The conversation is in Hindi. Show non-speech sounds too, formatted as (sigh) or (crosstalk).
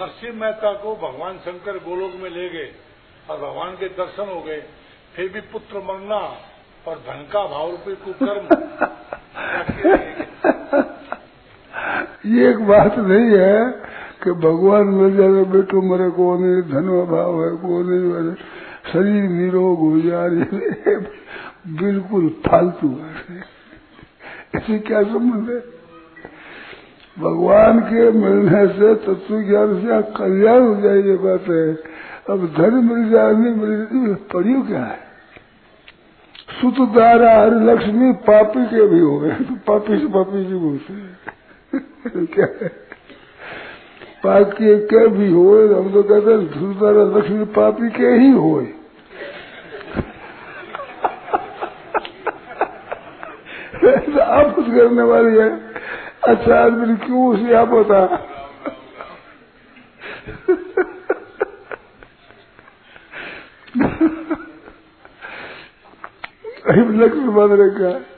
नरसिंह मेहता को भगवान शंकर गोलोक में ले गए और भगवान के दर्शन हो गए। फिर भी पुत्र मरना और धन का भाव रूपी कुकर्म। ये एक बात नहीं है कि भगवान मिल जाए बेटो मरे को नहीं धन भाव है को नहीं शरीर निरोग हो जा रही बिल्कुल फालतू है। ऐसे क्या संबंध है? भगवान के मिलने से तत्व ज्ञान से कल्याण हो जाए, ये बात है। अब धन मिल जाए, नहीं मिल पड़ी क्या है सुत दारा हर लक्ष्मी पापी के भी हो गए तो पापी से पापी जी बोलते हैं क्या है? पापी के भी हो, हम तो कहते हैं सुतारा लक्ष्मी पापी के ही हो। तो (laughs) आप कुछ करने वाली है? अच्छा आदमी क्यों उसे आप होता? (laughs) लक्ष्य बन रखा